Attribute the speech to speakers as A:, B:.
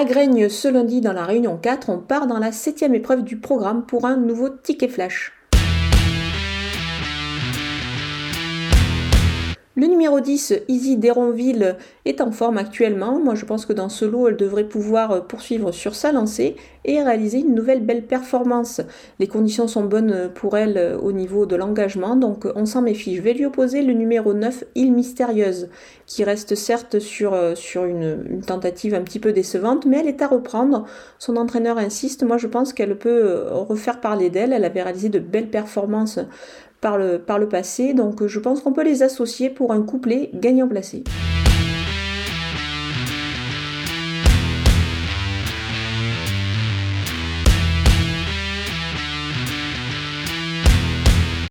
A: À Graigne, ce lundi dans la réunion 4, on part dans la septième épreuve du programme pour un nouveau ticket flash. Le numéro 10, Easy Deronville, est en forme actuellement. Moi, je pense que dans ce lot, elle devrait pouvoir poursuivre sur sa lancée et réaliser une nouvelle belle performance. Les conditions sont bonnes pour elle au niveau de l'engagement, donc on s'en méfie. Je vais lui opposer le numéro 9, Île Mystérieuse, qui reste certes sur, une tentative un petit peu décevante, mais elle est à reprendre. Son entraîneur insiste. Moi, je pense qu'elle peut refaire parler d'elle. Elle avait réalisé de belles performances par le, par le passé. Donc je pense qu'on peut les associer pour un couplet gagnant placé.